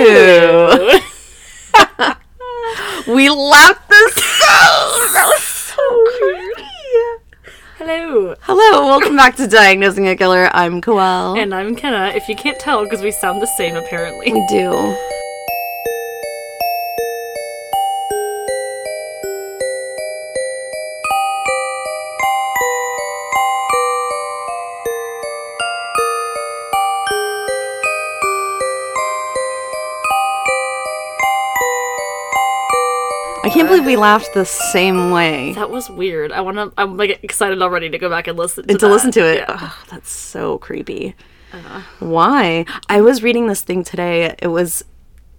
Hello. we laughed this that was so creepy. Hello. Hello, welcome back to Diagnosing a Killer. I'm Koel. And I'm Kenna, if you can't tell, because we sound the same apparently. we do. I can't believe we laughed the same way. That was weird. I wanna I'm like excited already to go back and listen to and to that. listen to it. Yeah. Ugh, that's so creepy. Why? I was reading this thing today. It was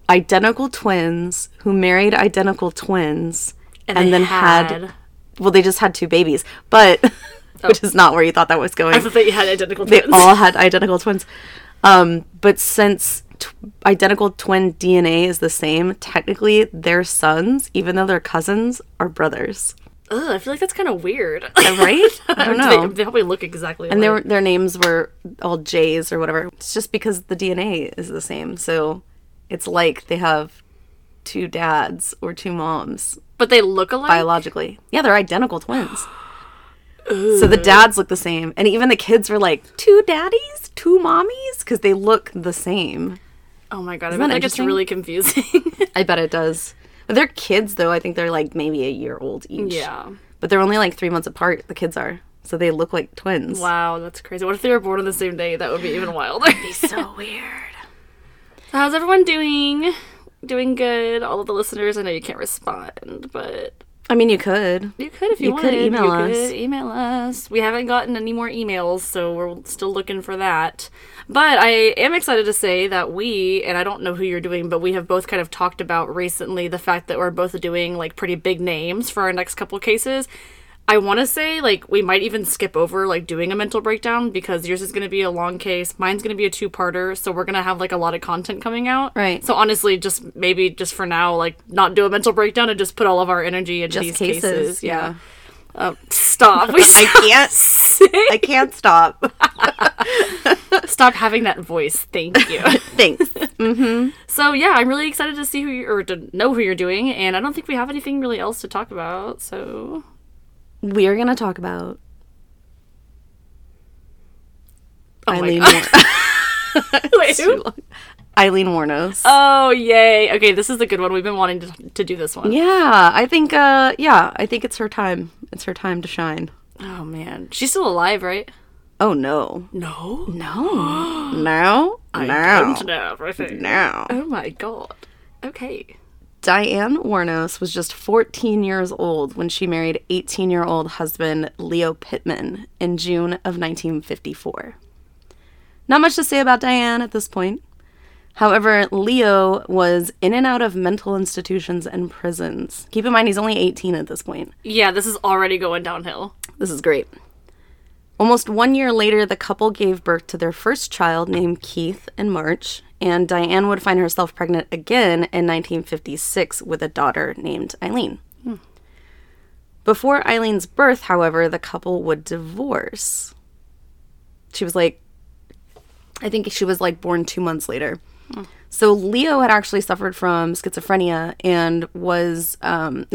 identical twins who married identical twins and, they then had, well, they just had two babies, but which is not where you thought that was going. I thought you had identical Twins. they all had identical twins. Um, but since identical twin DNA is the same, technically their sons, even though they're cousins, are brothers. Ugh, I feel like that's kind of weird. Uh, right? I don't know. they, they probably look exactly and alike. their their names were all J's or whatever. It's just because the DNA is the same. So it's like they have two dads or two moms But they look alike? biologically. Yeah, they're identical twins. so the dads look the same, and even the kids were like two daddies, two mommies, because they look the same. Oh my god, I that bet that gets really confusing. I bet it does. They're kids though. I think they're like maybe a year old each. yeah. But they're only like three months apart. The kids are, so they look like twins. Wow, that's crazy. What if they were born on the same day? That would be even wilder. That'd be so weird. So How's everyone doing? Doing good. All of the listeners, I know you can't respond, but I mean, you could. you could if you, You could wanted. email you us. Could email us. We haven't gotten any more emails, so we're still looking for that. But I am excited to say that we, and I don't know who you're doing, but we have both kind of talked about recently the fact that we're both doing like pretty big names for our next couple cases. I want to say like we might even skip over like doing a mental breakdown because yours is going to be a long case, mine's going to be a two-parter, so we're going to have like a lot of content coming out. Right. So honestly, just maybe just for now, like not do a mental breakdown and just put all of our energy into Just these cases, cases. yeah. Uh, stop. We I can't. I can't stop. stop having that voice. Thank you. Thanks. so yeah, I'm really excited to see who you or to know who you're doing, and I don't think we have anything really else to talk about. So We are gonna talk about oh my Aileen. War- Wait, who? Aileen Wuornos. Oh yay! Okay, this is the good one. We've been wanting to, to do this one. yeah, I think. Uh, yeah, I think it's her time. It's her time to shine. Oh man, she's still alive, right? Oh no, No, no, no, I no, don't know everything. no. Oh my god. Okay. Diane Wuornos was just 14 years old when she married 18 year old husband Leo Pittman in June of 1954. Not much to say about Diane at this point. However, Leo was in and out of mental institutions and prisons. Keep in mind, he's only 18 at this point. Yeah, this is already going downhill. This is great. Almost one year later, the couple gave birth to their first child named Keith in March, and Diane would find herself pregnant again in 1956 with a daughter named Aileen. Hmm. Before Aileen's birth, however, the couple would divorce. She was like, I think she was like born two months later. Hmm. So Leo had actually suffered from schizophrenia and was um,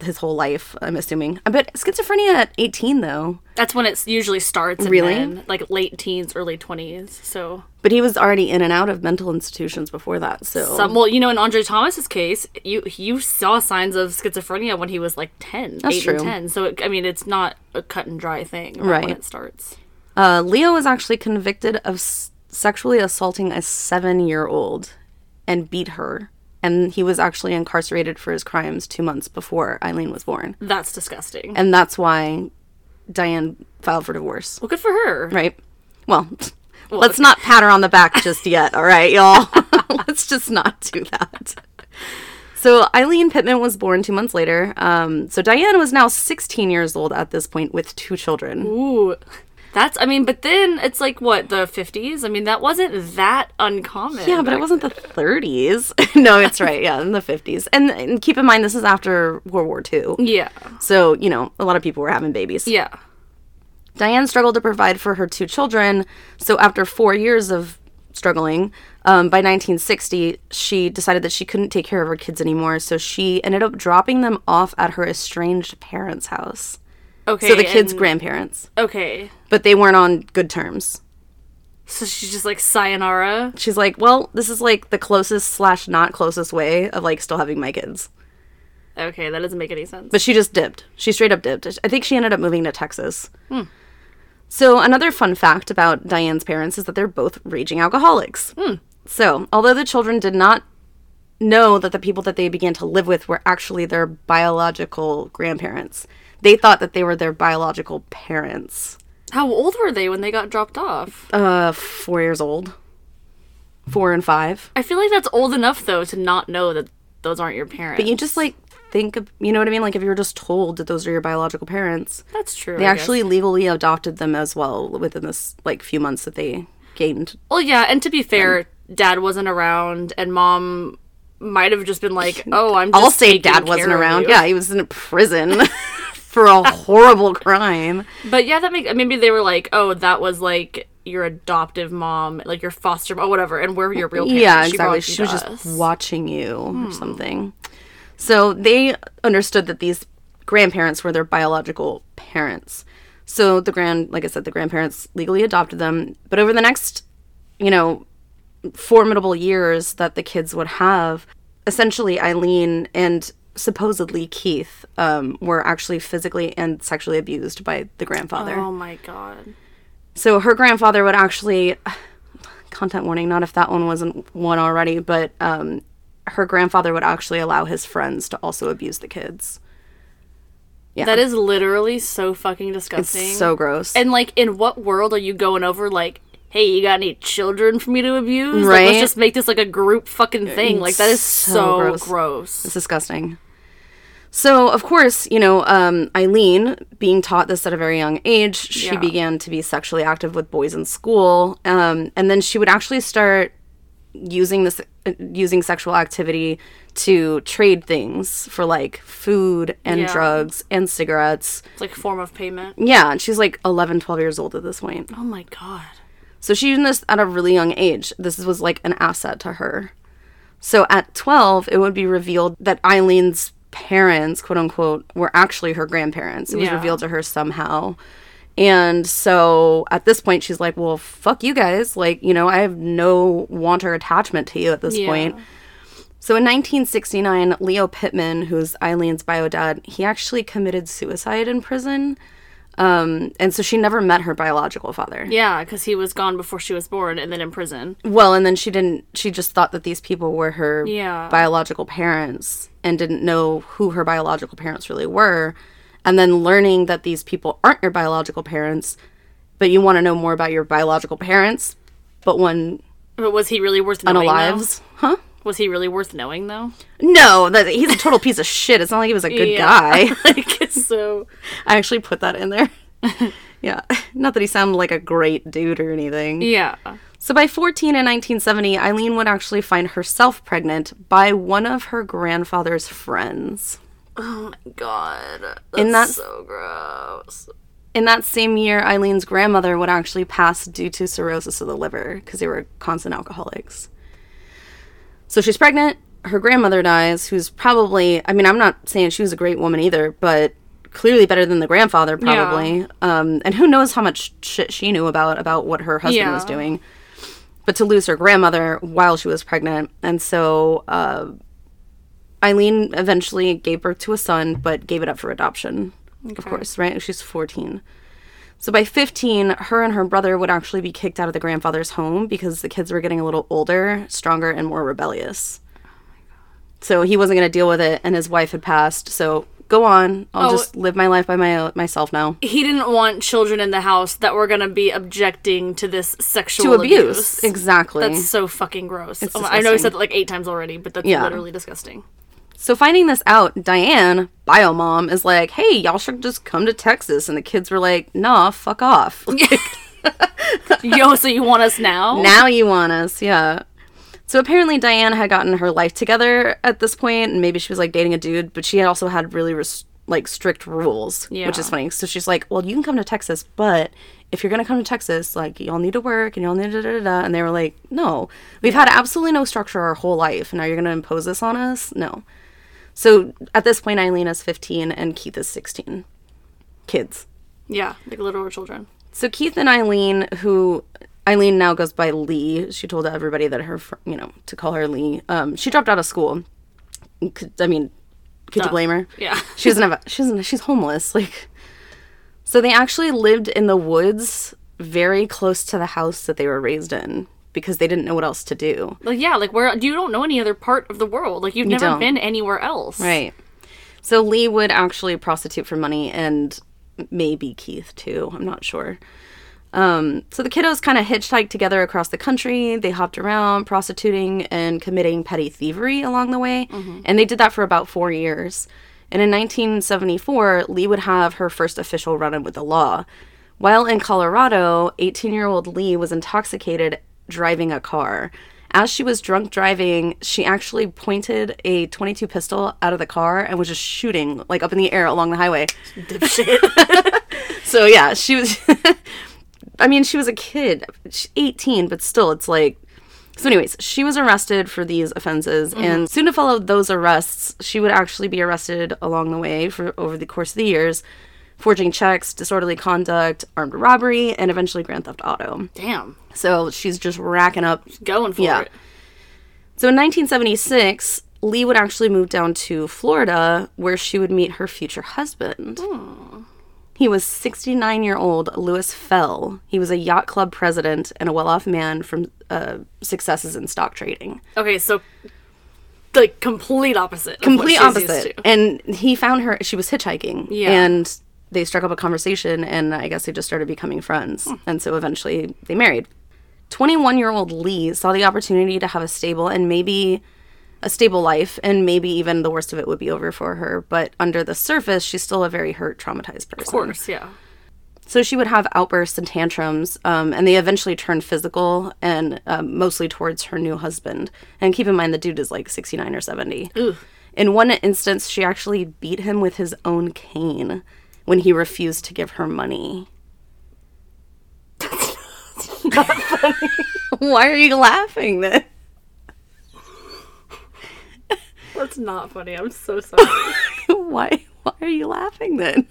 his whole life. I'm assuming, but schizophrenia at 18 though. That's when it usually starts. in Really? men, like late teens, early twenties. So But he was already in and out of mental institutions before that. So some. Well, you know, in Andre Thomas's case, you you saw signs of schizophrenia when he was like ten, That's eight and true. ten. So it, I mean, it's not a cut and dry thing about Right. when it starts. uh, Leo was actually convicted of s- sexually assaulting a seven-year-old and beat her, and he was actually incarcerated for his crimes two months before Aileen was born, That's disgusting. and that's why Diane filed for divorce. well, good for her. Right? Well. Let's not pat her on the back just yet, all right, y'all? Let's just not do that. So Aileen Pittman was born two months later. Um, so Diane was now 16 years old at this point with two children. Ooh. That's, I mean, but then it's like what the fifties. I mean, that wasn't that uncommon. Yeah, but it wasn't the 30s. no, it's right. Yeah, in the 50s. And, and keep in mind, this is after World War II. Yeah, So, you know, a lot of people were having babies. yeah. Diane struggled to provide for her two children. So, after four years of struggling. Um, by 1960, she decided that she couldn't take care of her kids anymore, so she ended up dropping them off at her estranged parents' house. Okay. So the kids' and- grandparents, Okay. but they weren't on good terms. So she's just like sayonara. She's like, "Well, this is like the closest slash not closest way of like still having my kids." Okay, that doesn't make any sense. But she just dipped. She straight up dipped. I think she ended up moving to Texas. Hmm. So, another fun fact about Diane's parents is that they're both raging alcoholics. Hmm. So, although the children did not know that the people that they began to live with were actually their biological grandparents, they thought that they were their biological parents. How old were they when they got dropped off? Uh, four years old. Four and five. I feel like that's old enough though to not know that those aren't your parents. But you just like think of, you know what I mean? Like if you were just told that those are your biological parents, that's true. They I guess. actually legally adopted them as well within this like few months that they gained. Well, yeah, and to be fair, dad wasn't around, and mom might have just been like, "Oh, I'm." Just I'll say dad wasn't around. Yeah, he was in a prison for a horrible crime. But yeah, that makes maybe they were like, "Oh, that was like your adoptive mom, like your foster mom, or oh, whatever," and we're your real parents. Yeah, She exactly. you She was to just watching you or hmm. something. So they understood that these grandparents were their biological parents. So the grand, like I said, the grandparents legally adopted them. But over the next, you know, formidable years that the kids would have, essentially Aileen and supposedly Keith um, were actually physically and sexually abused by the grandfather. Oh my god. So her grandfather would actually, content warning, not if that one wasn't one already, but um, her grandfather would actually allow his friends to also abuse the kids. Yeah. That is literally so fucking It's disgusting. so gross. And like, in what world are you going over? Like, hey, you got any children for me to abuse? Like, Right? let's just make this like a group fucking thing. Like that is so so, gross. gross. It's disgusting. So, of course, you know, um, Aileen, being taught this at a very young age, she Yeah. began to be sexually active with boys in school. Um, and then she would actually start using this, uh, using sexual activity to trade things for like food and Yeah. drugs and cigarettes. It's like a form of payment. Yeah, and she's like 11, 12 years old at this point. Oh my god. So she used this at a really young age. This was like an asset to her. So at 12, it would be revealed that Aileen's parents, quote unquote, were actually her grandparents. It was Yeah. revealed to her somehow. And so at this point, she's like, well, fuck you guys. Like, you know, I have no want or attachment to you at this Yeah. point. So in 1969, Leo Pittman, who's Aileen's bio dad, he actually committed suicide in prison. Um, and so she never met her biological father. Yeah, because he was gone before she was born and then in prison. Well, and then she didn't, she just thought that these people were her Yeah. biological parents and didn't know who her biological parents really were. And then learning that these people aren't your biological parents, but you want to know more about your biological parents, but when But was he really worth knowing? unalives, huh? Was he really worth knowing though? No, that he's a total piece of shit. It's not like he was a good Yeah. guy. like so. I actually put that in there. yeah. Not that he sounded like a great dude or anything. Yeah. So by 14 in 1970, Aileen would actually find herself pregnant by one of her grandfather's friends. Oh my god. That's In that- so gross. In that same year, Aileen's grandmother would actually pass due to cirrhosis of the liver because they were constant alcoholics. So she's pregnant. Her grandmother dies, who's probably, I mean, I'm not saying she was a great woman either, but clearly better than the grandfather, probably. Um, and who knows how much shit she knew about about what her husband was doing. But to lose her grandmother while she was pregnant. And so uh, Aileen eventually gave birth to a son, but gave it up for adoption, of course, right? She's 14. So by 15, her and her brother would actually be kicked out of the grandfather's home because the kids were getting a little older, stronger, and more rebellious. So he wasn't going to deal with it, and his wife had passed. So go on. I'll Oh. just live my life by my myself now. He didn't want children in the house that were gonna be objecting to this sexual To abuse. Exactly. That's so fucking gross. Oh, I know I said that like eight times already, but that's Yeah. literally disgusting. So finding this out, Diane, bio mom, is like, "Hey, y'all should just come to Texas." And the kids were like, "Nah, fuck off." Yo, so you want us now? now you want us, yeah. So apparently Diane had gotten her life together at this point, and maybe she was like dating a dude, but she had also had really res- like strict rules, which is funny. So she's like, "Well, you can come to Texas, but if you're gonna come to Texas, like y'all need to work and y'all need da da da." da." And they were like, "No, we've had absolutely no structure our whole life, and now you're gonna impose this on us? No." So at this point, Aileen is 15 and Keith is 16. Kids. Yeah, like little children. So Keith and Aileen, who Aileen now goes by Lee, she told everybody that her, fr- you know, to call her Lee. Um, she dropped out of school. Could, I mean, could you blame her? Yeah. She doesn't have. A, she doesn't. She's homeless. Like, so they actually lived in the woods, very close to the house that they were raised in, because they didn't know what else to do. Like yeah, like where you don't know any other part of the world. Like you've never don't. been anywhere else. Right. So Lee would actually prostitute for money and maybe Keith too. I'm not sure. Um, so the kiddos kind of hitchhiked together across the country. They hopped around prostituting and committing petty thievery along the way. And they did that for about four years. And in 1974, Lee would have her first official run in with the law. While in Colorado, 18 year old Lee was intoxicated driving a car. As she was drunk driving, she actually pointed a 22 pistol out of the car and was just shooting like up in the air along the highway. Dipshit. So yeah, she was. I mean, she was a kid, 18, but still, it's like. So, anyways, she was arrested for these offenses, mm-hmm. and soon to follow those arrests, she would actually be arrested along the way for over the course of the years, forging checks, disorderly conduct, armed robbery, and eventually grand theft auto. Damn. So she's just racking up Going for Yeah. it. so in 1976, Lee would actually move down to Florida where she would meet her future husband. He was 69 year old Lewis Fell. He was a yacht club president and a well off man from uh, successes in stock trading. Okay, so like complete opposite. Complete she's opposite. And he found her, she was hitchhiking. Yeah. And they struck up a conversation, and I guess they just started becoming friends. Hmm. And so eventually they married. 21 year old Lee saw the opportunity to have a stable and maybe a stable life, and maybe even the worst of it would be over for her. But under the surface, she's still a very hurt, traumatized person. Of course, yeah. So she would have outbursts and tantrums, um, and they eventually turned physical and um, mostly towards her new husband. And keep in mind, the dude is like 69 or 70. Ugh. In one instance, she actually beat him with his own cane when he refused to give her money. That's not funny. Why are you laughing then? That's not funny. I'm so sorry. why? Why are you laughing then?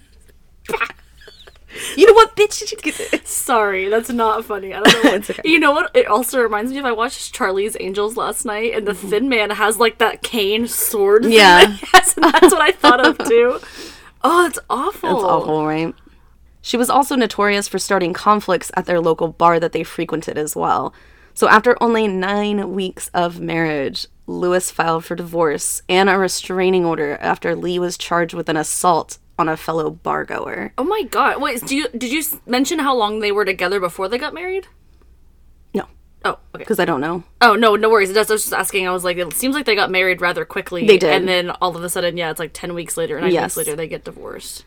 you know what, bitch? Did you get it? sorry, that's not funny. I don't know. What, It's okay. You know what? It also reminds me of I watched Charlie's Angels last night, and the mm-hmm. Thin Man has like that cane sword. Yeah. has, and that's what I thought of too. Oh, it's awful. It's awful, right? She was also notorious for starting conflicts at their local bar that they frequented as well. So after only nine weeks of marriage, Lewis filed for divorce and a restraining order after Lee was charged with an assault on a fellow bargoer. Oh my god! Wait, do you did you mention how long they were together before they got married? Oh, okay. because I don't know. Oh no, no worries. That's I was just asking. I was like, it seems like they got married rather quickly. They did. and then all of a sudden, yeah, it's like ten weeks later, nine Yes. weeks later, they get divorced.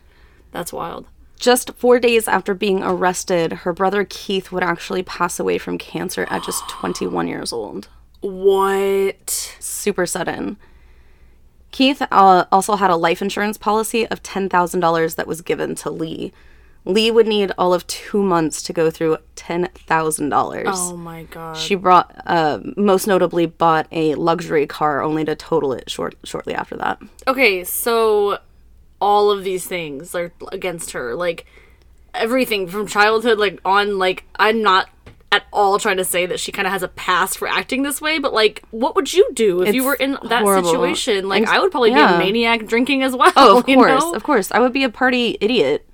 That's wild. Just four days after being arrested, her brother Keith would actually pass away from cancer at just 21 years old. What? super sudden. Keith uh, also had a life insurance policy of $10,000 that was given to Lee. Lee would need all of two months to go through $10,000. Oh my god. She brought, uh, most notably, bought a luxury car only to total it short, shortly after that. Okay, so all of these things are against her. Like everything from childhood, like on, like I'm not at all trying to say that she kind of has a past for acting this way, but like, what would you do if you were in that horrible. situation? Like, And- I would probably be a maniac drinking as well. Oh, of course, know? of course. I would be a party idiot.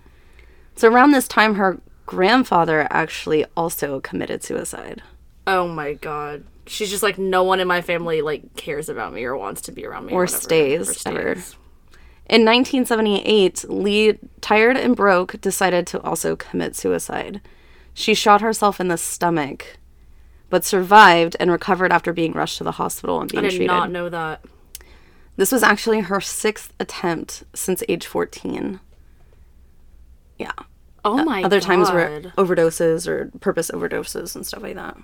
So around this time, her grandfather actually also committed suicide. Oh my god. She's just like no one in my family like cares about me or wants to be around me Or whatever. stays, ever. In 1978, Lee, tired and broke, decided to also commit suicide. She shot herself in the stomach, but survived and recovered after being rushed to the hospital and being treated. I did treated. not know that. This was actually her sixth attempt since age 14. Yeah. Oh uh, my Other god. times were overdoses or purpose overdoses and stuff like that.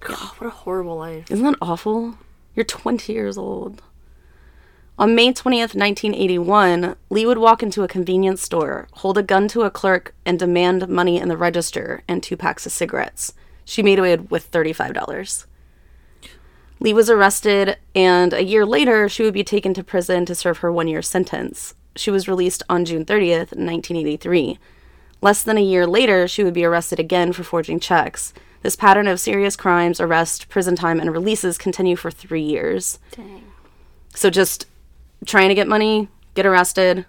God, what a horrible life. Isn't that awful? You're 20 years old. On May 20th, 1981, Lee would walk into a convenience store, hold a gun to a clerk, and demand money in the register and two packs of cigarettes. She made away with $35. Lee was arrested, and a year later, she would be taken to prison to serve her one year sentence. She was released on June 30th, 1983. Less than a year later, she would be arrested again for forging checks. This pattern of serious crimes, arrest, prison time, and releases continue for three years. Dang. So just trying to get money, get arrested,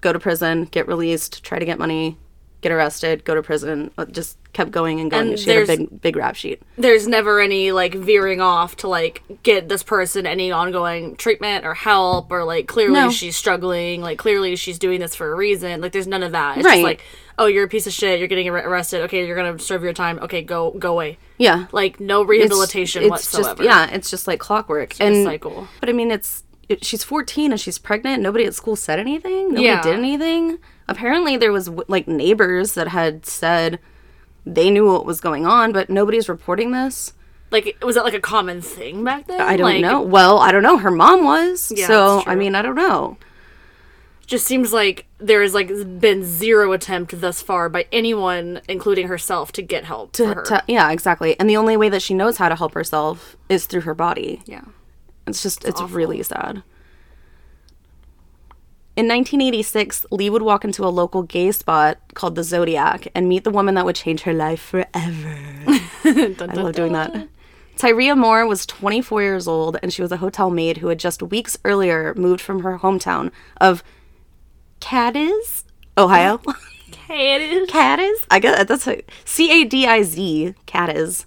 go to prison, get released, try to get money, get arrested, go to prison. Uh, Just kept going and going. And she had a big, big rap sheet. There's never any like veering off to like get this person any ongoing treatment or help or like clearly No. she's struggling, like clearly she's doing this for a reason. Like there's none of that. It's Right. just like, oh, you're a piece of shit. You're getting arrested. Okay, you're gonna serve your time. Okay, go go away. Yeah. Like no rehabilitation it's whatsoever. Just, yeah, it's just like clockwork. a and cycle. But I mean, it's it, she's 14 and she's pregnant. Nobody at school said anything. Nobody Yeah. did anything. Apparently, there was like neighbors that had said they knew what was going on, but nobody's reporting this. Like was that like a common thing back then? I don't Like, know. Well, I don't know. Her mom was. Yeah, so I mean, I don't know. Just seems like there has like been zero attempt thus far by anyone, including herself, to get help for her. To- yeah, exactly. And the only way that she knows how to help herself is through her body. yeah. It's just, it's really sad. In 1986, Lee would walk into a local gay spot called the Zodiac and meet the woman that would change her life forever. I love doing that. Tyria Moore was 24 years old and she was a hotel maid who had just weeks earlier moved from her hometown of Cadiz, Ohio. Is. Cadiz? I guess that's C A D I Z, Cadiz.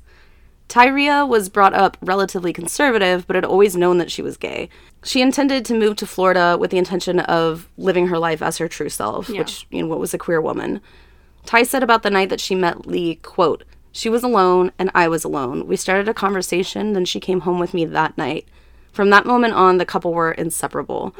Tyria was brought up relatively conservative, but had always known that she was gay. She intended to move to Florida with the intention of living her life as her true self, which, you know, what was a queer woman. Ty said about the night that she met Lee, quote, She was alone and I was alone. We started a conversation, then she came home with me that night. From that moment on, the couple were inseparable.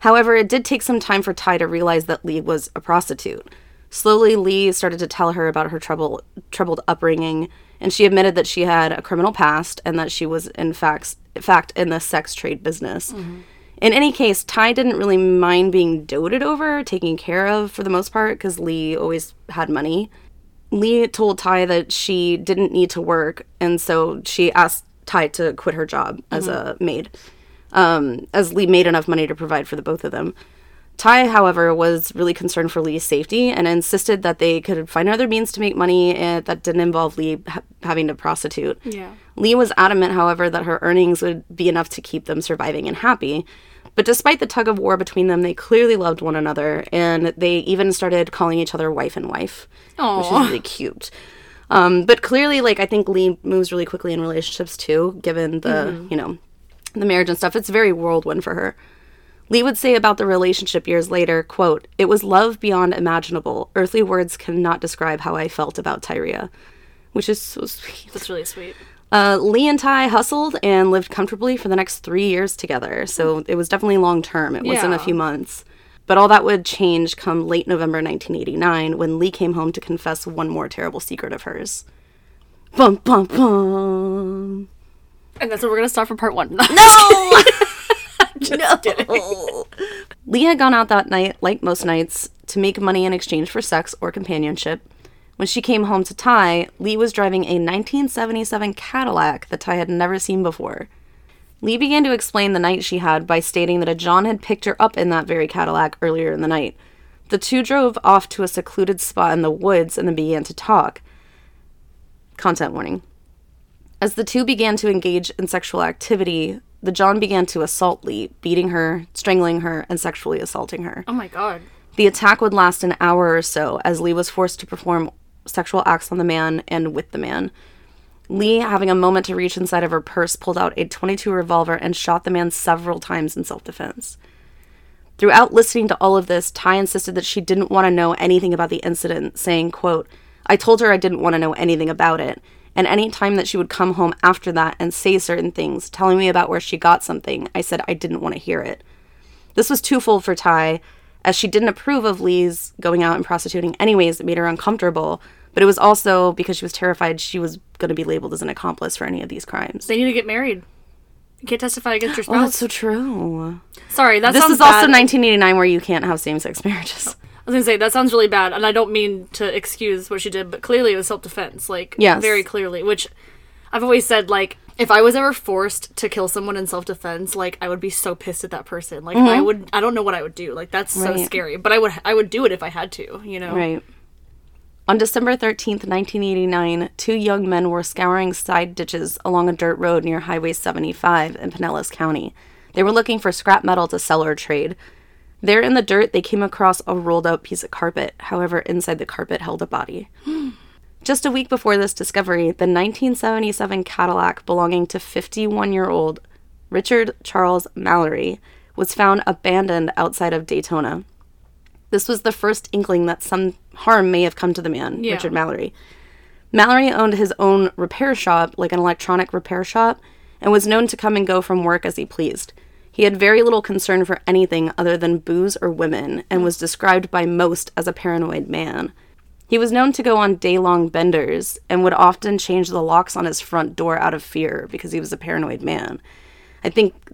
However, it did take some time for Ty to realize that Lee was a prostitute. Slowly, Lee started to tell her about her trouble, troubled upbringing, and she admitted that she had a criminal past and that she was, in fact, in fact, in the sex trade business. Mm-hmm. In any case, Ty didn't really mind being doted over, taken care of for the most part, because Lee always had money. Lee told Ty that she didn't need to work, and so she asked Ty to quit her job as mm-hmm. a maid, um, as Lee made enough money to provide for the both of them. Ty, however, was really concerned for Lee's safety and insisted that they could find other means to make money that didn't involve Lee ha- having to prostitute. Yeah. Lee was adamant, however, that her earnings would be enough to keep them surviving and happy. But despite the tug of war between them, they clearly loved one another, and they even started calling each other wife and wife, which is really cute. Um, but clearly, like I think Lee moves really quickly in relationships too, given the you know the marriage and stuff. It's very whirlwind for her. Lee would say about the relationship years later, quote, It was love beyond imaginable. Earthly words cannot describe how I felt about Tyria. Which is so sweet. That's really sweet. Uh, Lee and Ty hustled and lived comfortably for the next three years together, so it was definitely long term. It wasn't a few months. But all that would change come late November 1989 when Lee came home to confess one more terrible secret of hers. Bum, bum, bum. And that's where we're gonna start for part one. No! No. Lee had gone out that night, like most nights, to make money in exchange for sex or companionship. When she came home to Ty, Lee was driving a 1977 Cadillac that Ty had never seen before. Lee began to explain the night she had by stating that a John had picked her up in that very Cadillac earlier in the night. The two drove off to a secluded spot in the woods and then began to talk. Content warning. As the two began to engage in sexual activity, the John began to assault Lee, beating her, strangling her, and sexually assaulting her. oh my god. The attack would last an hour or so as Lee was forced to perform sexual acts on the man and with the man. Lee, having a moment to reach inside of her purse, pulled out a 22 revolver and shot the man several times in self defense. Throughout listening to all of this, Ty insisted that she didn't want to know anything about the incident, saying, quote, I told her I didn't want to know anything about it. And any time that she would come home after that and say certain things, telling me about where she got something, I said I didn't want to hear it. This was twofold for Ty, as she didn't approve of Lee's going out and prostituting anyways, it made her uncomfortable, but it was also because she was terrified she was going to be labeled as an accomplice for any of these crimes. They need to get married. You can't testify against your spouse. Oh, that's so true. Sorry, that This is also 1989 where you can't have same-sex marriages. I was gonna say that sounds really bad, and I don't mean to excuse what she did, but clearly it was self defense. Like, Yes. very clearly. Which I've always said, like, if I was ever forced to kill someone in self defense, like, I would be so pissed at that person. Like, I would, I don't know what I would do. Like, that's so Mm-hmm. Scary. But I would, I would do it if I had to. You know? Right. On December 13th, 1989, two young men were scouring side ditches along a dirt road near Highway 75 in Pinellas County. They were looking for scrap metal to sell or trade. There in the dirt, they came across a rolled up piece of carpet. However, inside the carpet held a body. Just a week before this discovery, the 1977 Cadillac belonging to 51 year old Richard Charles Mallory was found abandoned outside of Daytona. This was the first inkling that some harm may have come to the man, Yeah. Richard Mallory. Mallory owned his own repair shop, like an electronic repair shop, and was known to come and go from work as he pleased. He had very little concern for anything other than booze or women and was described by most as a paranoid man. He was known to go on day long benders and would often change the locks on his front door out of fear because he was a paranoid man. I think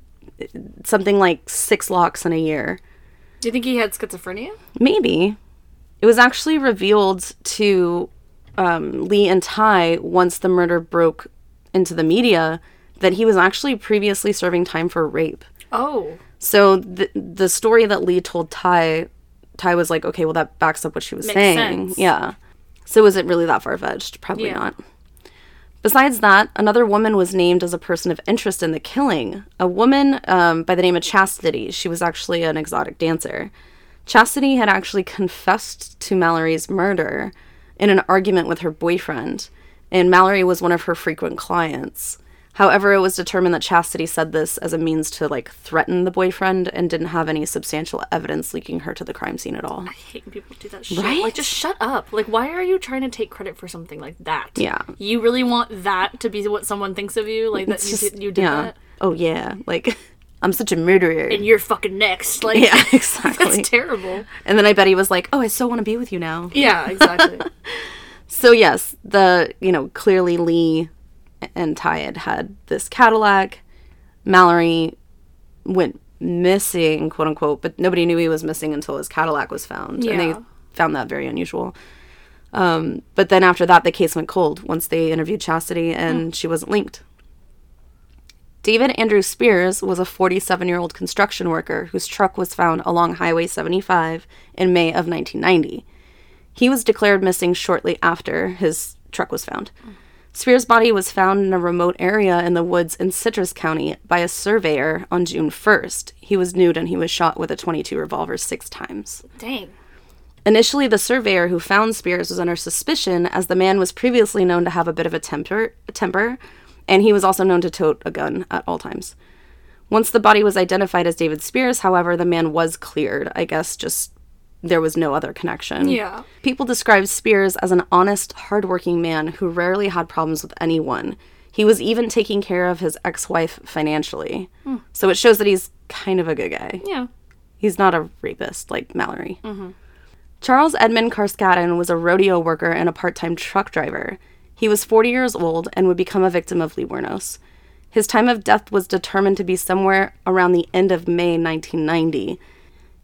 something like six locks in a year. Do you think he had schizophrenia? Maybe. It was actually revealed to um, Lee and Ty once the murder broke into the media that he was actually previously serving time for rape. Oh, So the the story that Lee told Ty, Ty was like, okay, well that backs up what she was Makes saying. sense. Yeah. So was it really that far fetched? Probably Yeah. not. Besides that, another woman was named as a person of interest in the killing. A woman um, by the name of Chastity. She was actually an exotic dancer. Chastity had actually confessed to Mallory's murder in an argument with her boyfriend, and Mallory was one of her frequent clients. However, it was determined that Chastity said this as a means to like threaten the boyfriend and didn't have any substantial evidence linking her to the crime scene at all. I hate when people do that shit. Right? Like, just shut up. Like, why are you trying to take credit for something like that? Yeah. You really want that to be what someone thinks of you? Like, that you, just- did, you did yeah. that? Oh yeah, like I'm such a murderer. And you're fucking next. Like, yeah, exactly. that's terrible. and then I bet he was like, "Oh, I still want to be with you now." Yeah, exactly. So yes, the you know clearly Lee and Ty had had this Cadillac. Mallory went missing, quote unquote, but nobody knew he was missing until his Cadillac was found, and they found that very unusual. Um, but then after that, the case went cold once they interviewed Chastity, and she wasn't linked. David Andrew Spears was a 47 year old construction worker whose truck was found along Highway 75 in May of 1990. He was declared missing shortly after his truck was found. Spears' body was found in a remote area in the woods in Citrus County by a surveyor on June 1st. He was nude and he was shot with a 22 revolver six times. Dang. Initially, the surveyor who found Spears was under suspicion as the man was previously known to have a bit of a temper, a temper and he was also known to tote a gun at all times. Once the body was identified as David Spears, however, the man was cleared. I guess just there was no other connection. Yeah. People described Spears as an honest, hardworking man who rarely had problems with anyone. He was even taking care of his ex wife financially. Hmm. So it shows that he's kind of a good guy. Yeah. He's not a rapist like Mallory. Mm-hmm. Charles Edmund Carskaddon was a rodeo worker and a part time truck driver. He was 40 years old and would become a victim of Lee Wuornos. His time of death was determined to be somewhere around the end of May 1990.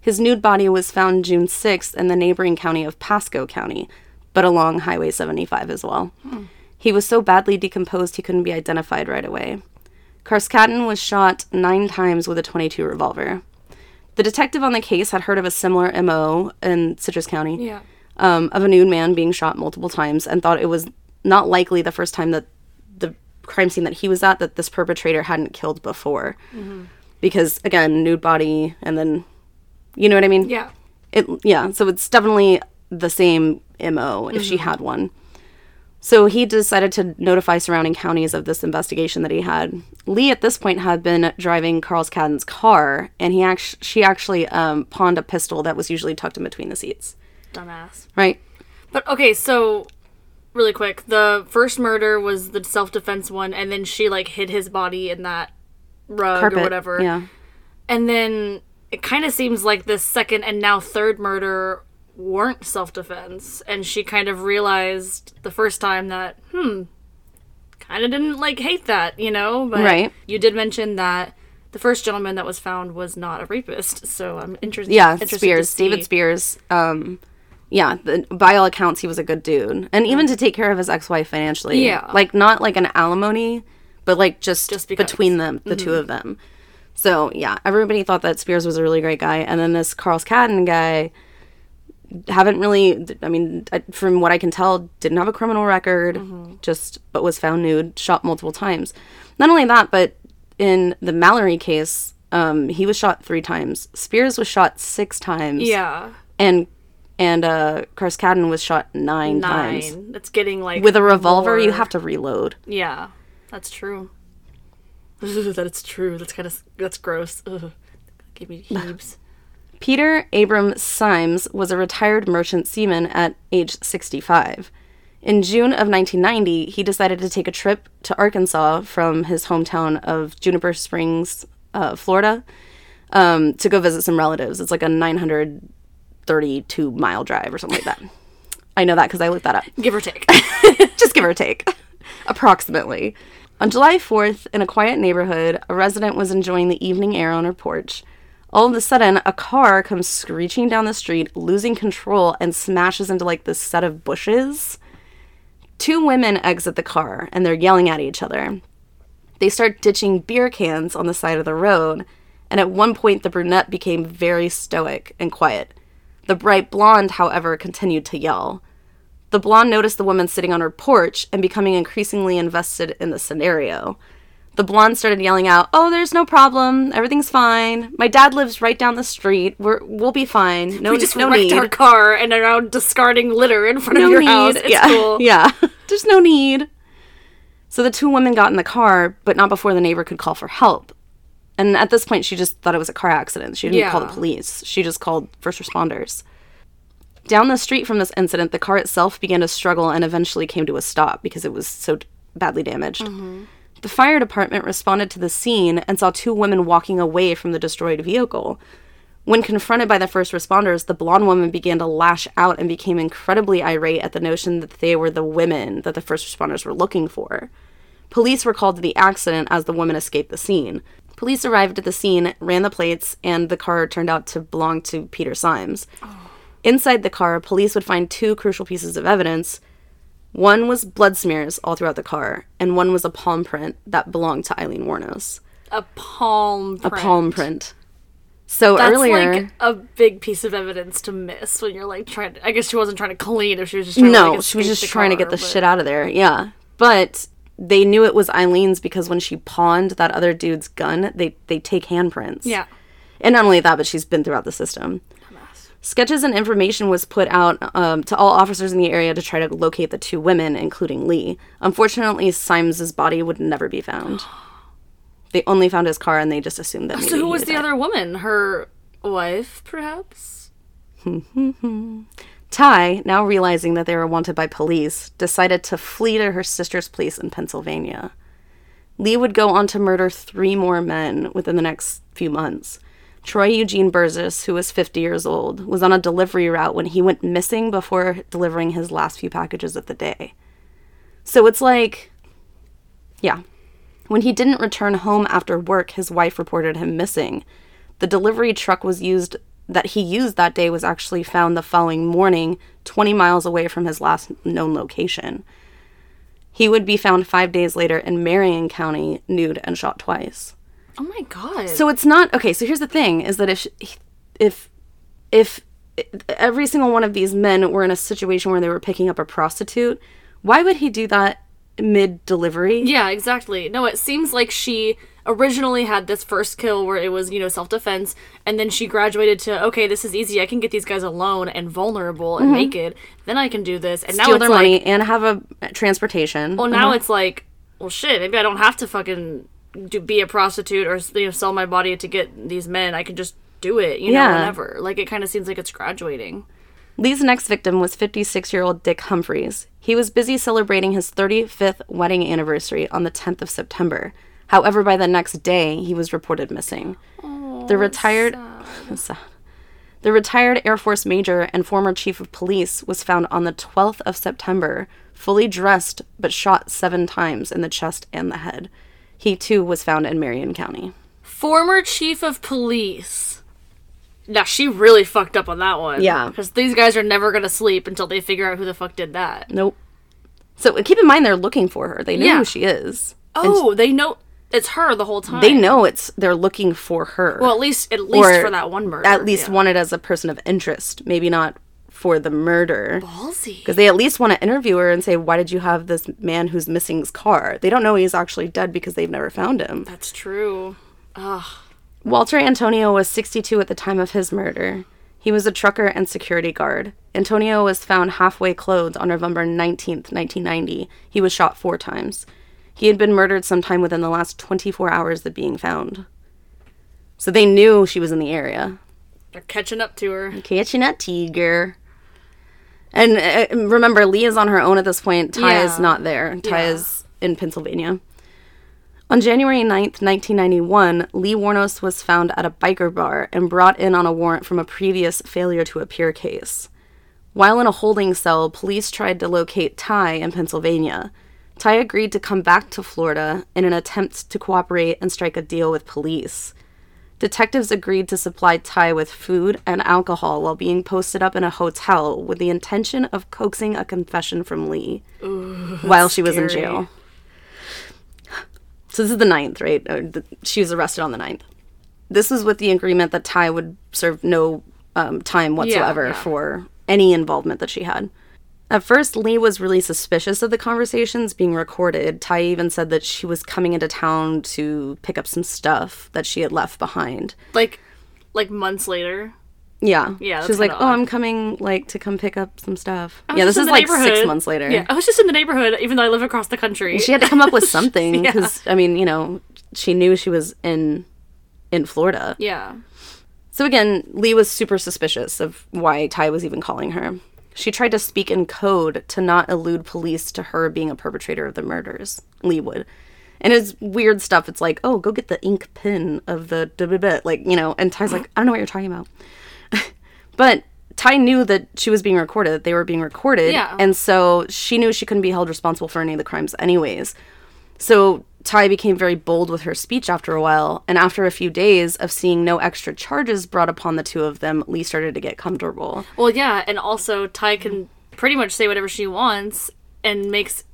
His nude body was found June 6th in the neighboring county of Pasco County, but along Highway 75 as well. He was so badly decomposed he couldn't be identified right away. Carskaddon was shot nine times with a 22 revolver. The detective on the case had heard of a similar MO in Citrus County Yeah. um, of a nude man being shot multiple times and thought it was not likely the first time that the crime scene that he was at that this perpetrator hadn't killed before. Because, again, nude body and then, you know what I mean? Yeah. It yeah, so it's definitely the same MO if she had one. So he decided to notify surrounding counties of this investigation that he had. Lee at this point had been driving Carskaddon's car, and he act- she actually um, pawned a pistol that was usually tucked in between the seats. Dumbass. Right? But okay, so really quick, the first murder was the self defense one, and then she like hid his body in that rug Carpet. or whatever. Yeah. And then it kind of seems like the second and now third murder weren't self defense, and she kind of realized the first time that hmm, kind of didn't like hate that, you know. But Right. You did mention that the first gentleman that was found was not a rapist, so I'm interested. Yeah, interested Spears, David Spears. Um, yeah, the, by all accounts, he was a good dude, and even to take care of his ex-wife financially. Yeah. like not like an alimony, but like just, Just because. Mm-hmm. between them, the two of them. So yeah, everybody thought that Spears was a really great guy, and then this Carskaddon guy haven't really. I mean, from what I can tell, didn't have a criminal record, Mm-hmm. just but was found nude, shot multiple times. Not only that, but in the Mallory case. Um, he was shot three times. Spears was shot six times Yeah, and and uh Carskaddon was shot nine, nine. times. It's getting like With a revolver, you have to reload. Yeah, that's true. that it's true. That's kind of that's gross. Ugh. Give me heaves. Peter Abram Siems was a retired merchant seaman at age 65. In June of 1990, he decided to take a trip to Arkansas from his hometown of Juniper Springs, uh, Florida, um, to go visit some relatives. It's like a 932 mile drive or something like that. I know that because I looked that up. Give or take. just give or take, approximately. On July 4th, in a quiet neighborhood, a resident was enjoying the evening air on her porch. All of a sudden, a car comes screeching down the street, losing control, and smashes into like this set of bushes. Two women exit the car and they're yelling at each other. They start ditching beer cans on the side of the road, and at one point, the brunette became very stoic and quiet. The bright blonde, however, continued to yell. The blonde noticed the woman sitting on her porch and becoming increasingly invested in the scenario. The blonde started yelling out, "Oh, there's no problem. Everything's fine. My dad lives right down the street. We're we'll be fine. No, we just no wrecked need. our car and are now discarding litter in front no of your need. house. It's yeah, cool. yeah. There's no need." So the two women got in the car, but not before the neighbor could call for help. And at this point, she just thought it was a car accident. She didn't call the police. She just called first responders. Down the street from this incident, the car itself began to struggle and eventually came to a stop because it was so d- badly damaged. Mm-hmm. The fire department responded to the scene and saw two women walking away from the destroyed vehicle. When confronted by the first responders, the blonde woman began to lash out and became incredibly irate at the notion that they were the women that the first responders were looking for. Police were called to the accident as the woman escaped the scene. Police arrived at the scene, ran the plates, and the car turned out to belong to Peter Siems. Oh. Inside the car, police would find two crucial pieces of evidence. One was blood smears all throughout the car, and one was a palm print that belonged to Aileen Wuornos. A palm A print. palm print. So earlier. That's earlier, like a big piece of evidence to miss when you're like trying to. I guess she wasn't trying to clean if she was just trying to, no, like, she was just trying to get the but- shit out of there. Yeah, but they knew it was Aileen's because when she pawned that other dude's gun, they they take handprints. Yeah. and not only that, but she's been throughout the system. Sketches and information was put out um, to all officers in the area to try to locate the two women, including Lee. Unfortunately, Siems's body would never be found. They only found his car, and they just assumed that. So who was the died. other woman? Her wife, perhaps? Ty, now realizing that they were wanted by police, decided to flee to her sister's place in Pennsylvania. Lee would go on to murder three more men within the next few months. Troy Eugene Burgess, who was 50 years old, was on a delivery route when he went missing before delivering his last few packages of the day. So it's like, yeah. When he didn't return home after work, his wife reported him missing. The delivery truck was used that he used that day was actually found the following morning, 20 miles away from his last known location. He would be found five days later in Marion County, nude and shot twice. Oh my god. So it's not okay. So here's the thing: is that if if if every single one of these men were in a situation where they were picking up a prostitute, why would he do that mid delivery? yeah, exactly. No, it seems like she originally had this first kill where it was, you know, self defense, and then she graduated to, okay, this is easy. I can get these guys alone and vulnerable and mm-hmm. naked. Then I can do this. And now steal it's their like, money and have a transportation. well, now mm-hmm. it's like, well, shit, maybe I don't have to fucking do, be a prostitute or you know sell my body to get these men. I can just do it, you know, Yeah. whenever. Like it kind of seems like it's graduating. Lee's next victim was 56 year old Dick Humphreys. He was busy celebrating his 35th wedding anniversary on the 10th of September. However, by the next day, he was reported missing. the retired. The retired Air Force major and former chief of police was found on the 12th of September, fully dressed, but shot seven times in the chest and the head. He too was found in Marion County. Former chief of police. Now she really fucked up on that one. Yeah. Because these guys are never gonna sleep until they figure out who the fuck did that. Nope. So keep in mind they're looking for her. They know Yeah. who she is. Oh, they know it's her the whole time. They know it's they're looking for her. Well, at least at least Or for that one murder. at least yeah. wanted as a person of interest, maybe not for the murder. ballsy. Because they at least want to interview her and say, Why did you have this man who's missing's car? They don't know he's actually dead because they've never found him. That's true. Ugh. Walter Antonio was 62 at the time of his murder. He was a trucker and security guard. Antonio was found halfway clothed on November 19th, 1990. He was shot four times. He had been murdered sometime within the last 24 hours of being found. So they knew she was in the area. They're catching up to her. Catching that tiger. And uh, remember, Lee is on her own at this point. Ty Yeah. is not there. Ty Yeah. is in Pennsylvania. On January 9th, 1991, Lee Wuornos was found at a biker bar and brought in on a warrant from a previous failure to appear case. While in a holding cell, police tried to locate Ty in Pennsylvania. Ty agreed to come back to Florida in an attempt to cooperate and strike a deal with police. Detectives agreed to supply Ty with food and alcohol while being posted up in a hotel with the intention of coaxing a confession from Lee while she was in jail. So this is the ninth, right? She was arrested on the ninth. This was with the agreement that Ty would serve no um, time whatsoever yeah. for any involvement that she had. At first, Lee was really suspicious of the conversations being recorded. Ty even said that she was coming into town to pick up some stuff that she had left behind. Like like months later. Yeah. Yeah, She that's was like, "Oh, odd. I'm coming like to come pick up some stuff." Yeah, this is like six months later. Yeah, I was just in the neighborhood, even though I live across the country. She had to come up with something Yeah. because I mean, you know, she knew she was in in Florida. yeah. So again, Lee was super suspicious of why Ty was even calling her. She tried to speak in code to not elude police to her being a perpetrator of the murders. Lee would. And it's weird stuff. It's like, oh, go get the ink pen of the da- da- da," like, you know, and Ty's like, I don't know what you're talking about. but Ty knew that she was being recorded, that they were being recorded. Yeah. And so she knew she couldn't be held responsible for any of the crimes anyways. So Ty became very bold with her speech after a while, and after a few days of seeing no extra charges brought upon the two of them, Lee started to get comfortable. Well, yeah, and also Ty can pretty much say whatever she wants and makes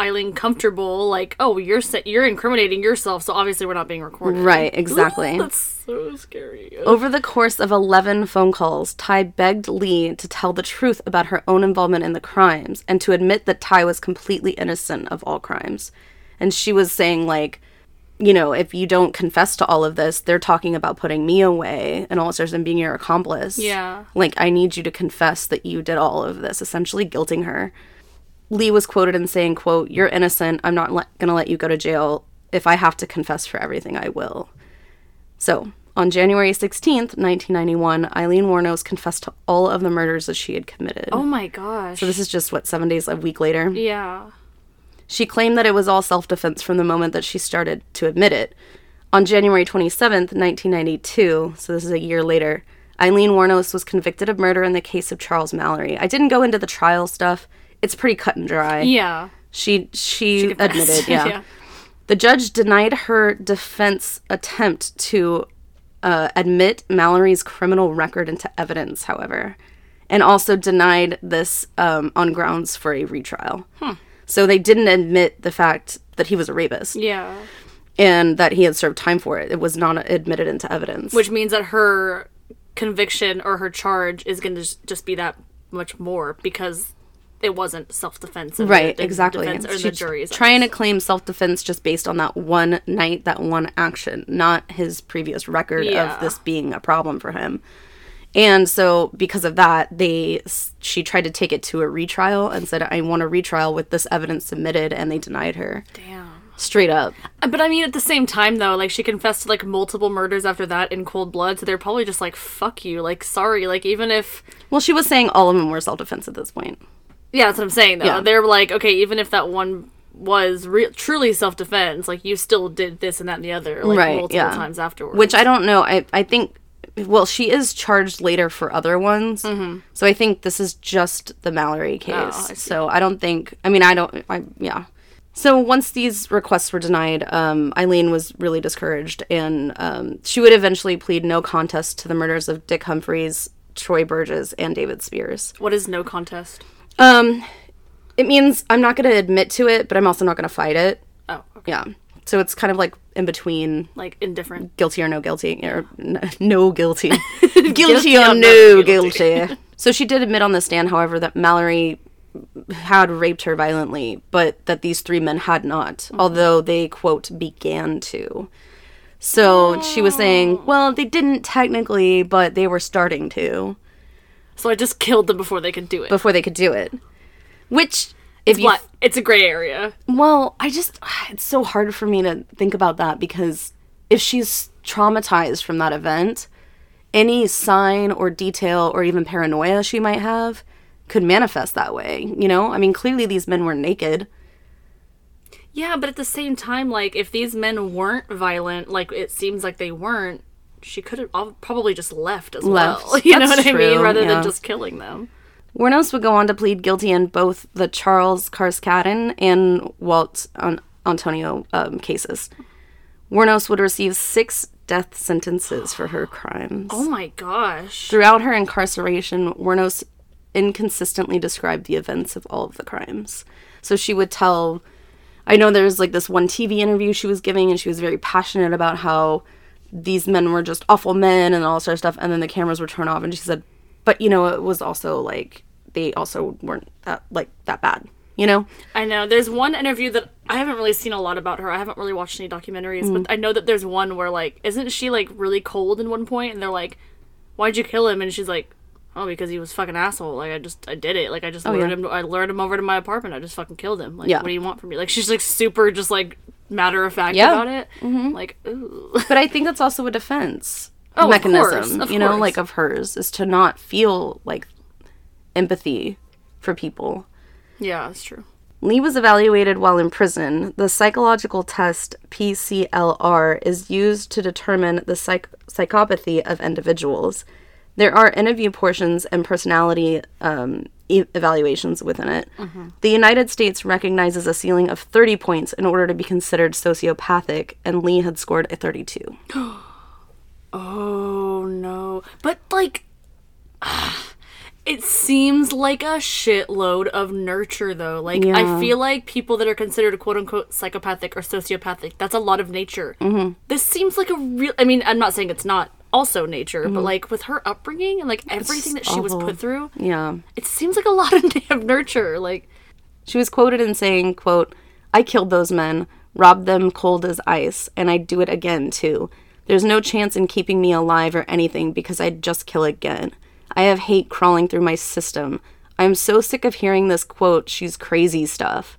Aileen comfortable. Like, oh, you're sa- you're incriminating yourself, so obviously we're not being recorded. Right, exactly. That's so scary. Over the course of 11 phone calls, Ty begged Lee to tell the truth about her own involvement in the crimes and to admit that Ty was completely innocent of all crimes. And she was saying, like, you know, if you don't confess to all of this, they're talking about putting me away and all sorts and being your accomplice. Yeah. Like, I need you to confess that you did all of this, essentially guilting her. Lee was quoted in saying, quote, You're innocent. I'm not le- going to let you go to jail. If I have to confess for everything, I will. So, on January 16th, 1991, Aileen Wuornos confessed to all of the murders that she had committed. Oh my gosh. So this is just, what, seven days, a week later? yeah. She claimed that it was all self defense from the moment that she started to admit it. On January 27th, 1992, so this is a year later, Aileen Wuornos was convicted of murder in the case of Charles Mallory. I didn't go into the trial stuff. It's pretty cut and dry. Yeah. She she, confessed. admitted, yeah. Yeah. The judge denied her defense attempt to uh, admit Mallory's criminal record into evidence, however, and also denied this um, on grounds for a retrial. So they didn't admit the fact that he was a rapist Yeah. and that he had served time for it. It was not admitted into evidence. Which means that her conviction or her charge is going to just be that much more because it wasn't self defense. right, exactly. Defense, or the She's jury's trying to claim self defense just based on that one night, that one action, not his previous record Yeah. of this being a problem for him. And so, because of that, they she tried to take it to a retrial and said, "I want a retrial with this evidence submitted," and they denied her Damn. straight up. Uh, but I mean, at the same time, though, like she confessed to like multiple murders after that in cold blood, so they're probably just like, "Fuck you," like, sorry, like even if, Well, she was saying all of them were self defense at this point. yeah, that's what I'm saying. Though Yeah. they're like, okay, even if that one was re- truly self defense, like you still did this and that and the other, like Right, multiple yeah. times afterwards. Which I don't know. I I think well, she is charged later for other ones. So I think this is just the Mallory case. Mm-hmm. Oh, I so I don't think. I mean, I don't. I yeah. So once these requests were denied, um, Aileen was really discouraged, and um, she would eventually plead no contest to the murders of Dick Humphreys, Troy Burgess, and David Spears. What is no contest? Um, it means I'm not going to admit to it, but I'm also not going to fight it. Oh, okay. Yeah. So it's kind of like in between Like indifferent. guilty or no guilty or n- no guilty. Guilty, Guilty or no no guilty. so she did admit on the stand however that mallory had raped her violently but that these three men had not mm-hmm. although they quote began to. So she was saying oh. well they didn't technically but they were starting to. So I just killed them before they could do it. before they could do it. Which if you What? It's a gray area. Well, I just it's so hard for me to think about that because if she's traumatized from that event, any sign or detail or even paranoia she might have could manifest that way, you know? I mean, clearly these men were naked. Yeah, but at the same time, like if these men weren't violent, like it seems like they weren't, she could have probably just left as Left. well. You know That's what I mean? Rather yeah. than just killing them. Wuornos would go on to plead guilty in both the Charles Carskaddon and Walt An- Antonio um, cases. Wuornos would receive six death sentences for her crimes. Oh my gosh. Throughout her incarceration, Wuornos inconsistently described the events of all of the crimes. So she would tell, I know there was like this one TV interview she was giving, and she was very passionate about how these men were just awful men and all sort of stuff. And then the cameras were turned off, and she said, but you know, it was also like they also weren't that like that bad, you know? I know. There's one interview that I haven't really seen a lot about her. I haven't really watched any documentaries, Mm. but I know that there's one where like isn't she like really cold in one point and they're like, Why'd you kill him? And she's like, Oh, because he was fucking asshole. Like I just I did it. Like I just lured Oh, yeah. him I lured him over to my apartment. I just fucking killed him. Like Yeah. what do you want from me? Like she's like super just like matter of fact Yeah. about it. Like, ooh. But I think that's also a defense Oh, of mechanism, course, of you know, course. like of hers, is to not feel like empathy for people. yeah, that's true. Lee was evaluated while in prison. The psychological test PCLR is used to determine the psych- psychopathy of individuals. There are interview portions and personality um, e- evaluations within it. The United States recognizes a ceiling of 30 points in order to be considered sociopathic, and Lee had scored a 32. Oh no. But like it seems like a shitload of nurture though. Like I feel like people that are considered quote unquote psychopathic or sociopathic, that's a lot of nature. Mm-hmm. This seems like a real I mean, I'm not saying it's not also nature, but like with her upbringing and like everything that she was put through, Yeah. it seems like a lot of damn nurture. Like She was quoted in saying, quote, I killed those men, robbed them cold as ice, and I'd do it again too. There's no chance in keeping me alive or anything because I'd just kill again. I have hate crawling through my system. I'm so sick of hearing this quote, she's crazy stuff.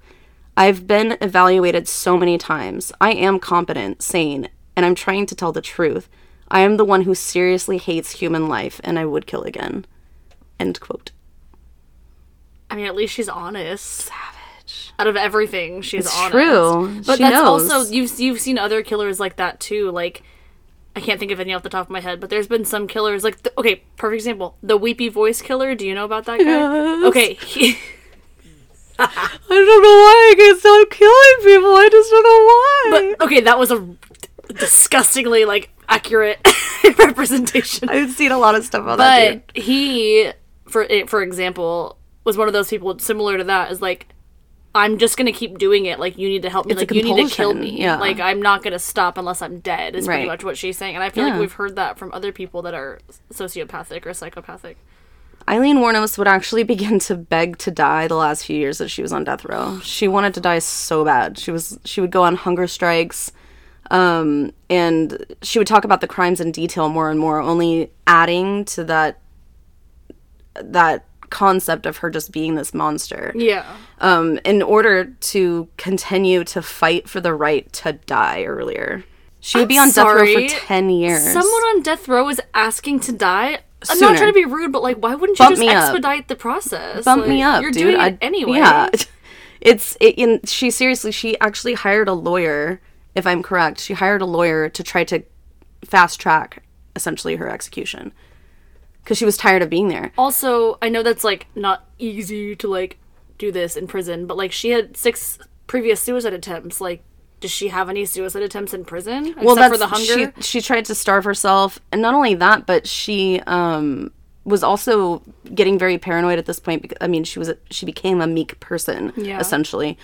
I've been evaluated so many times. I am competent, sane, and I'm trying to tell the truth. I am the one who seriously hates human life and I would kill again. End quote. I mean, at least she's honest. Savage. Out of everything, she's It's honest. true. But She that's knows. also you've you've seen other killers like that too. Like I can't think of any off the top of my head, but there's been some killers like the, okay, perfect example, the weepy voice killer. Do you know about that guy? Yes. Okay, he, I don't know why I can stop killing people. I just don't know why. but okay, that was a disgustingly like accurate representation. I've seen a lot of stuff about that. But he, for eh, for example, was one of those people similar to that. Is like, I'm just gonna keep doing it. Like, you need to help me. It's like, you need to kill me. yeah. Like, I'm not gonna stop unless I'm dead. Is pretty much what she's saying. And I feel Yeah. like we've heard that from other people that are sociopathic or psychopathic. Aileen Wuornos would actually begin to beg to die the last few years that she was on death row. She wanted to die so bad. She was she would go on hunger strikes, um, and she would talk about the crimes in detail more and more, only adding to that that concept of her just being this monster. Yeah. um, in order to continue to fight for the right to die earlier. She would be on death row for 10 years. Someone on death row is asking to die. I'm Sooner. not trying to be rude, but like, why wouldn't you Bump just me up. expedite the process? Bump Like, me up, You're dude. doing I- it anyway. Yeah. It's it, in she seriously she actually hired a lawyer, if I'm correct. She hired a lawyer to try to fast track essentially her execution because she was tired of being there. Also, I know that's like not easy to like do this in prison, but like she had six previous suicide attempts. Like, does she have any suicide attempts in prison except well, that's for the hunger? She, she tried to starve herself, and not only that, but she um, was also getting very paranoid at this point. Because I mean, she was a, she became a meek person, Yeah. essentially.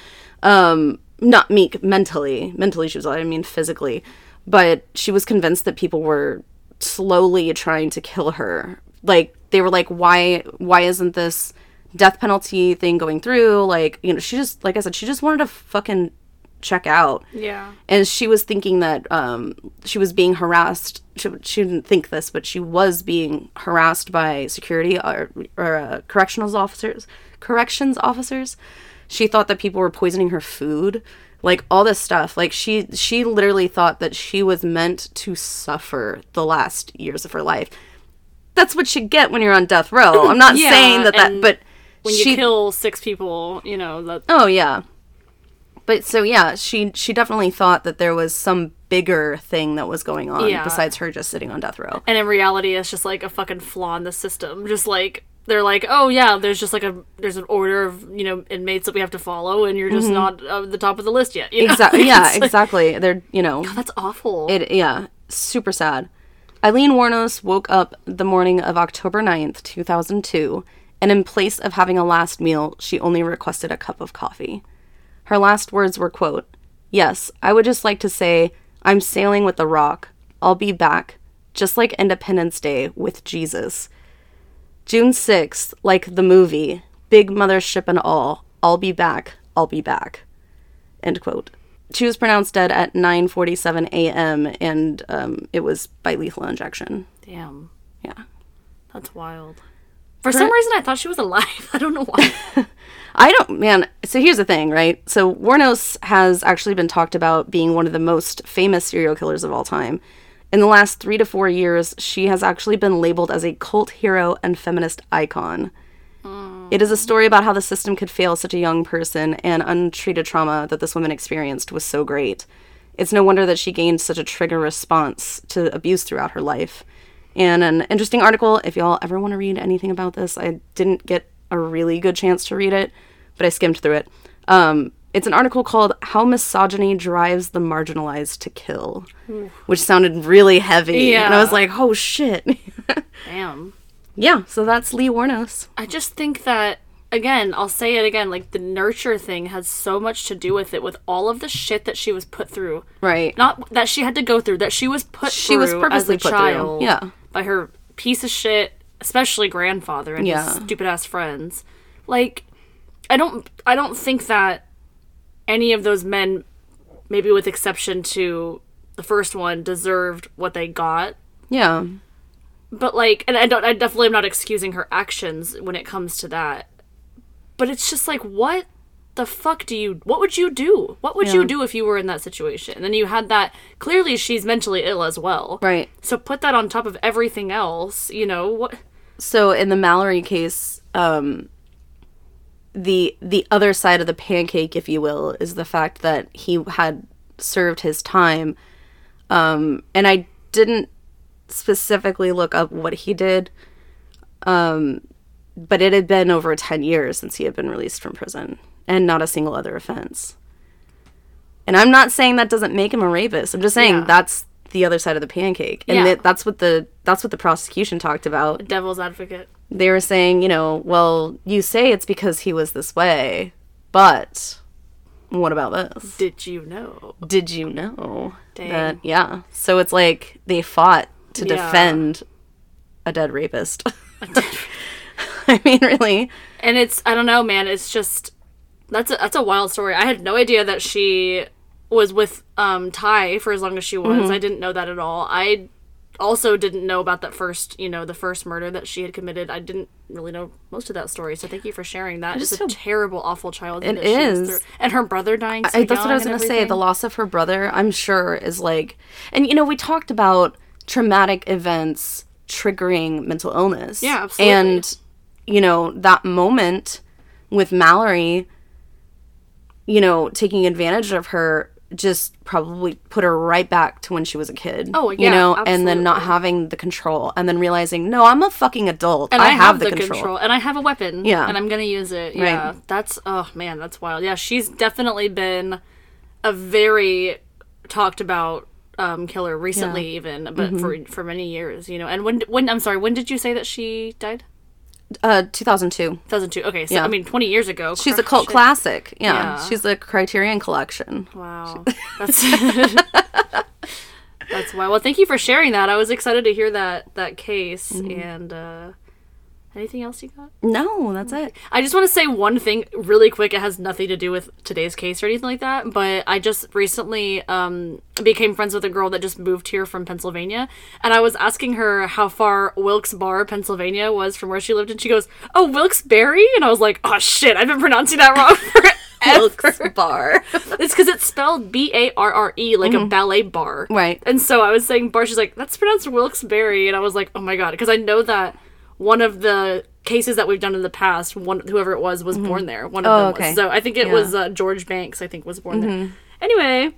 Um, not meek mentally. Mentally, she was. I mean, physically, but she was convinced that people were slowly trying to kill her. Like they were like, why? Why isn't this death penalty thing going through? Like, you know, she just like I said, she just wanted to fucking check out yeah. and she was thinking that um, she was being harassed. She, she didn't think this, but she was being harassed by security or, or uh, correctional officers. Corrections officers. She thought that people were poisoning her food, like all this stuff. Like she, she literally thought that she was meant to suffer the last years of her life. That's what you get when you're on death row. I'm not Yeah, saying that that, but When she you kill six people, you know that. Oh yeah. But so yeah, she she definitely thought that there was some bigger thing that was going on Yeah. besides her just sitting on death row. And in reality, it's just like a fucking flaw in the system. Just like they're like, oh yeah, there's just like a there's an order of you know inmates that we have to follow, and you're just mm-hmm. not at the top of the list yet. You know? Exactly. Yeah, like- exactly. They're you know God, that's awful. it yeah super sad. Aileen Wuornos woke up the morning of October 9th, 2002, and in place of having a last meal, she only requested a cup of coffee. Her last words were quote, "Yes, I would just like to say I'm sailing with the rock. I'll be back, just like Independence Day with Jesus." June 6th, like the movie, big mothership and all, I'll be back, I'll be back. End quote. She was pronounced dead at 9:47 a.m. and um, it was by lethal injection. Damn, Yeah. that's wild. For some reason, I thought she was alive. I don't know why. I don't, man. So here's the thing, right? So Wuornos has actually been talked about being one of the most famous serial killers of all time. In the last three to four years, she has actually been labeled as a cult hero and feminist icon. It is a story about how the system could fail such a young person, and untreated trauma that this woman experienced was so great. It's no wonder that she gained such a trigger response to abuse throughout her life. And an interesting article, if y'all ever want to read anything about this, I didn't get a really good chance to read it, but I skimmed through it. Um, it's an article called How Misogyny Drives the Marginalized to Kill, which sounded really heavy. And I was like, oh shit. Damn. Yeah, so that's Lee Wuornos. I just think that again, I'll say it again, like the nurture thing has so much to do with it with all of the shit that she was put through. Right. Not that she had to go through, that she was put She was purposely as a put through, yeah. by her piece of shit, especially grandfather and Yeah. his stupid ass friends. Like I don't I don't think that any of those men maybe with exception to the first one deserved what they got Yeah. But like and i don't i definitely am not excusing her actions when it comes to that. But it's just like what the fuck do you what would you do? What would you do if you were in that situation? And then you had that clearly she's mentally ill as well. Right. so put that on top of everything else you know what? So in the Mallory case, um, the the other side of the pancake, if you will, is the fact that he had served his time, um, and I didn't specifically look up what he did, um, but it had been over ten years since he had been released from prison, and not a single other offense. And I'm not saying that doesn't make him a rapist. I'm just saying Yeah. that's the other side of the pancake, and Yeah. that, that's what the that's what the prosecution talked about devil's advocate they were saying, you know, well, you say it's because he was this way, but what about this? did you know Did you know Dang. that? Yeah. So it's like they fought to Yeah. defend a dead rapist. I mean, really? and it's i don't know man it's just that's a that's a wild story i had no idea that she was with um ty for as long as she was Mm-hmm. i didn't know that at all i also didn't know about that first you know the first murder that she had committed i didn't really know most of that story so thank you for sharing that it's a terrible awful childhood It through. and her brother dying so I, that's what I was going to say. The loss of her brother, I'm sure, is like, and you know, we talked about traumatic events triggering mental illness. Yeah, absolutely. And, you know, that moment with Mallory, you know, taking advantage of her just probably put her right back to when she was a kid. Oh, yeah, you know, and then not having the control, and then realizing, no, I'm a fucking adult. and I, have, the, control. and I have a weapon. Yeah. and I'm gonna use it. Yeah, that's oh man, that's wild. Yeah, she's definitely been a very talked about um, killer recently, even, but Mm-hmm. for for many years, you know. And when when I'm sorry, when did you say that she died? Uh, 2002. 2002. Okay, so Yeah. I mean, 20 years ago. She's a cult shit. classic. Yeah. Yeah. she's a Criterion Collection. Wow, that's that's why. Well, thank you for sharing that. I was excited to hear that that case. Mm-hmm. And uh, anything else you got? No, that's it. I just want to say one thing really quick. It has nothing to do with today's case or anything like that. But I just recently um, became friends with a girl that just moved here from Pennsylvania, and I was asking her how far Wilkes Barre, Pennsylvania, was from where she lived, and she goes, "Oh, Wilkes-Barre," and I was like, "Oh shit, I've been pronouncing that wrong forever." Wilkes Bar. It's because it's spelled B A R R E, like a ballet bar. Right. And so I was saying bar, she's like, that's pronounced Wilkes-Barre. And I was like, oh my God. Because I know that one of the cases that we've done in the past, one whoever it was, was born there. One of Oh, them okay. was. So I think it Yeah. was uh, George Banks, I think, was born there. Anyway.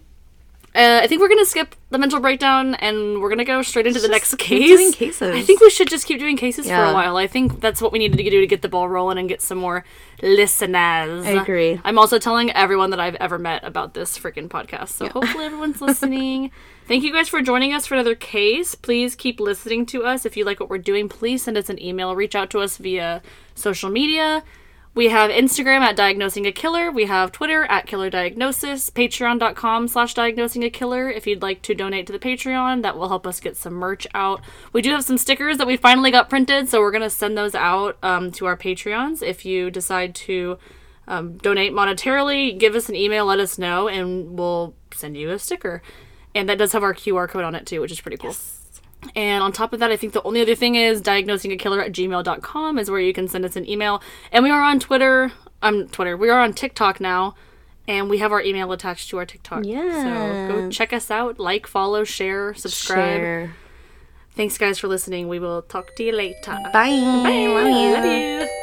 Uh, I think we're gonna skip the mental breakdown and we're gonna go straight into the next keep case. doing cases. I think we should just keep doing cases for a while. I think that's what we needed to do to get the ball rolling and get some more listeners. I agree. I'm also telling everyone that I've ever met about this freaking podcast. So hopefully everyone's listening. Thank you guys for joining us for another case. Please keep listening to us. If you like what we're doing, please send us an email. Reach out to us via social media. We have Instagram at Diagnosing a Killer. We have Twitter at Killer Diagnosis. Patreon.com slash Diagnosing a Killer. If you'd like to donate to the Patreon, that will help us get some merch out. We do have some stickers that we finally got printed, so we're going to send those out um, to our Patreons. If you decide to um, donate monetarily, give us an email, let us know, and we'll send you a sticker. And that does have our QR code on it too, which is pretty cool. Yes. And on top of that, I think the only other thing is diagnosingakiller at gmail.com is where you can send us an email. And we are on Twitter. I'm Twitter. We are on TikTok now. And we have our email attached to our TikTok. Yeah. So go check us out. Like, follow, share, subscribe. Share. Thanks, guys, for listening. We will talk to you later. Bye. Bye. Love you. Love you.